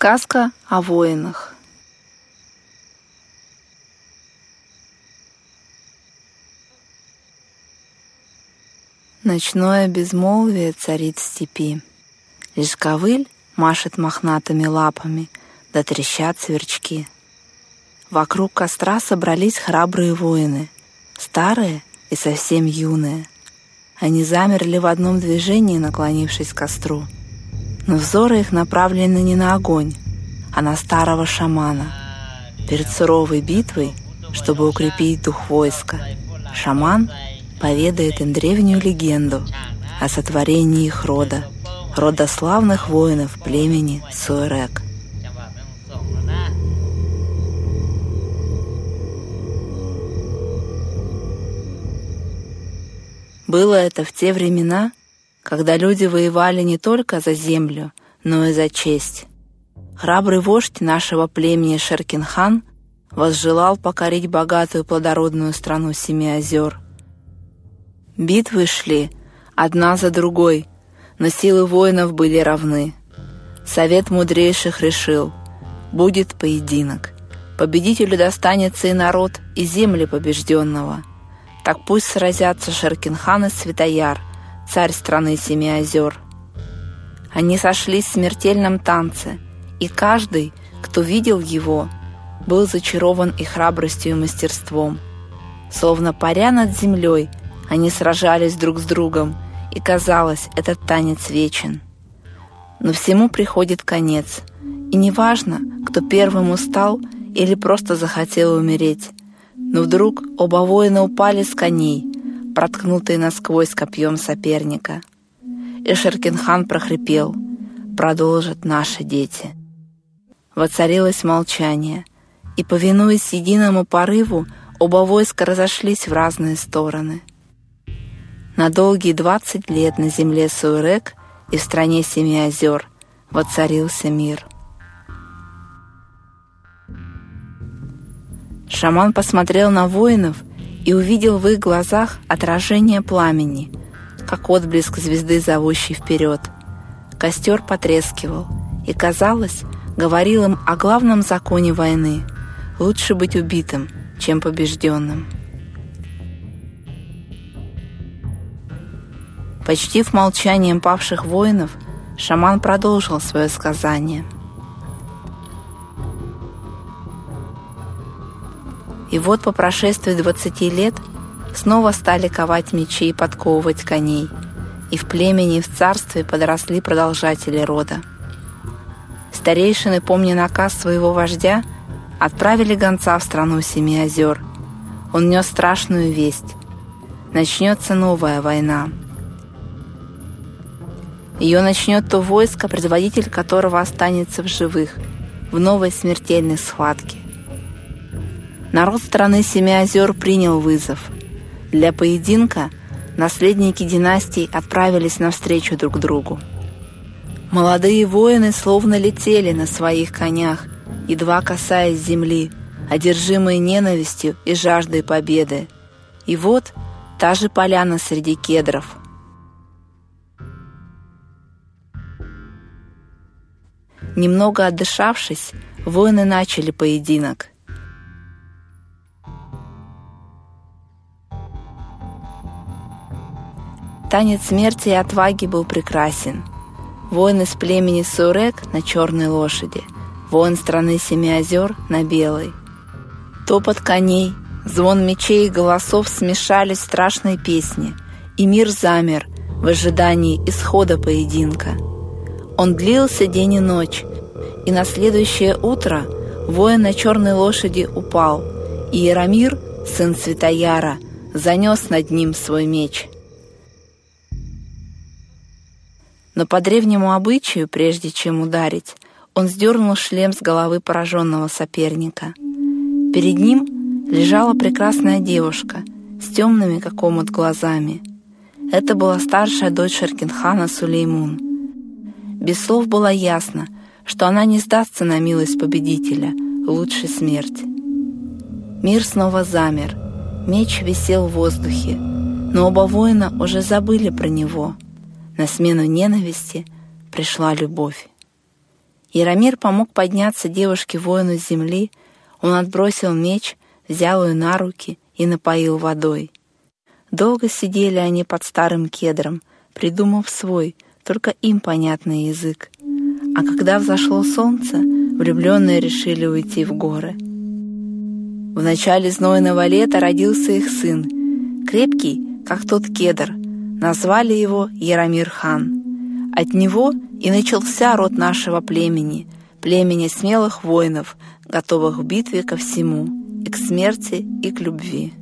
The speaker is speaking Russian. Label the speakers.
Speaker 1: Сказка о воинах. Ночное безмолвие царит степи. Лишь ковыль машет мохнатыми лапами, да трещат сверчки. Вокруг костра собрались храбрые воины, старые и совсем юные. Они замерли в одном движении, наклонившись к костру — но взоры их направлены не на огонь, а на старого шамана. Перед суровой битвой, чтобы укрепить дух войска, шаман поведает им древнюю легенду о сотворении их рода, рода славных воинов племени Суэрек. Было это в те времена, когда люди воевали не только за землю, но и за честь. Храбрый вождь нашего племени Шеркинхан возжелал покорить богатую плодородную страну Семи озер. Битвы шли одна за другой, но силы воинов были равны. Совет мудрейших решил, будет поединок. Победителю достанется и народ, и земли побежденного. Так пусть сразятся Шеркинхан и Светояр — царь страны Семи озер. Они сошлись в смертельном танце, и каждый, кто видел его, был зачарован и храбростью, и мастерством. Словно паря над землей, они сражались друг с другом, и казалось, этот танец вечен. Но всему приходит конец, и неважно, кто первым устал или просто захотел умереть, но вдруг оба воина упали с коней, проткнутые насквозь копьем соперника. И Шеркинхан прохрипел «Продолжат наши дети». Воцарилось молчание, и, повинуясь единому порыву, оба войска разошлись в разные стороны. На долгие двадцать лет на земле Суэрек и в стране Семи озер воцарился мир. Шаман посмотрел на воинов и увидел в их глазах отражение пламени, как отблеск звезды, зовущей вперед. Костер потрескивал, и, казалось, говорил им о главном законе войны — лучше быть убитым, чем побежденным. Почти в молчанием павших воинов, шаман продолжил свое сказание — И вот по прошествии двадцати лет снова стали ковать мечи и подковывать коней, и в племени и в царстве подросли продолжатели рода. Старейшины, помня наказ своего вождя, отправили гонца в страну Семи озер. Он нес страшную весть. Начнется новая война. Ее начнет то войско, предводитель которого останется в живых, в новой смертельной схватке. Народ страны Семи озер принял вызов. Для поединка наследники династий отправились навстречу друг другу. Молодые воины словно летели на своих конях, едва касаясь земли, одержимые ненавистью и жаждой победы. И вот та же поляна среди кедров. Немного отдышавшись, воины начали поединок. Танец смерти и отваги был прекрасен. Воин из племени Сурек на черной лошади, воин страны Семи озер на белой. Топот коней, звон мечей и голосов смешались в страшной песни, и мир замер в ожидании исхода поединка. Он длился день и ночь, и на следующее утро воин на черной лошади упал, и Яромир, сын Святояра, занес над ним свой меч — Но по древнему обычаю, прежде чем ударить, он сдернул шлем с головы пораженного соперника. Перед ним лежала прекрасная девушка с темными, как омут, глазами. Это была старшая дочь Шаркинхана Сулеймун. Без слов было ясно, что она не сдастся на милость победителя, лучше смерти. Мир снова замер, меч висел в воздухе, но оба воина уже забыли про него — на смену ненависти пришла любовь. Яромир помог подняться девушке-воину с земли, он отбросил меч, взял ее на руки и напоил водой. Долго сидели они под старым кедром, придумав свой, только им понятный язык. А когда взошло солнце, влюбленные решили уйти в горы. В начале знойного лета родился их сын, крепкий, как тот кедр. Назвали его Яромир хан. От него и начался род нашего племени, племени смелых воинов, готовых в битве ко всему, и к смерти, и к любви.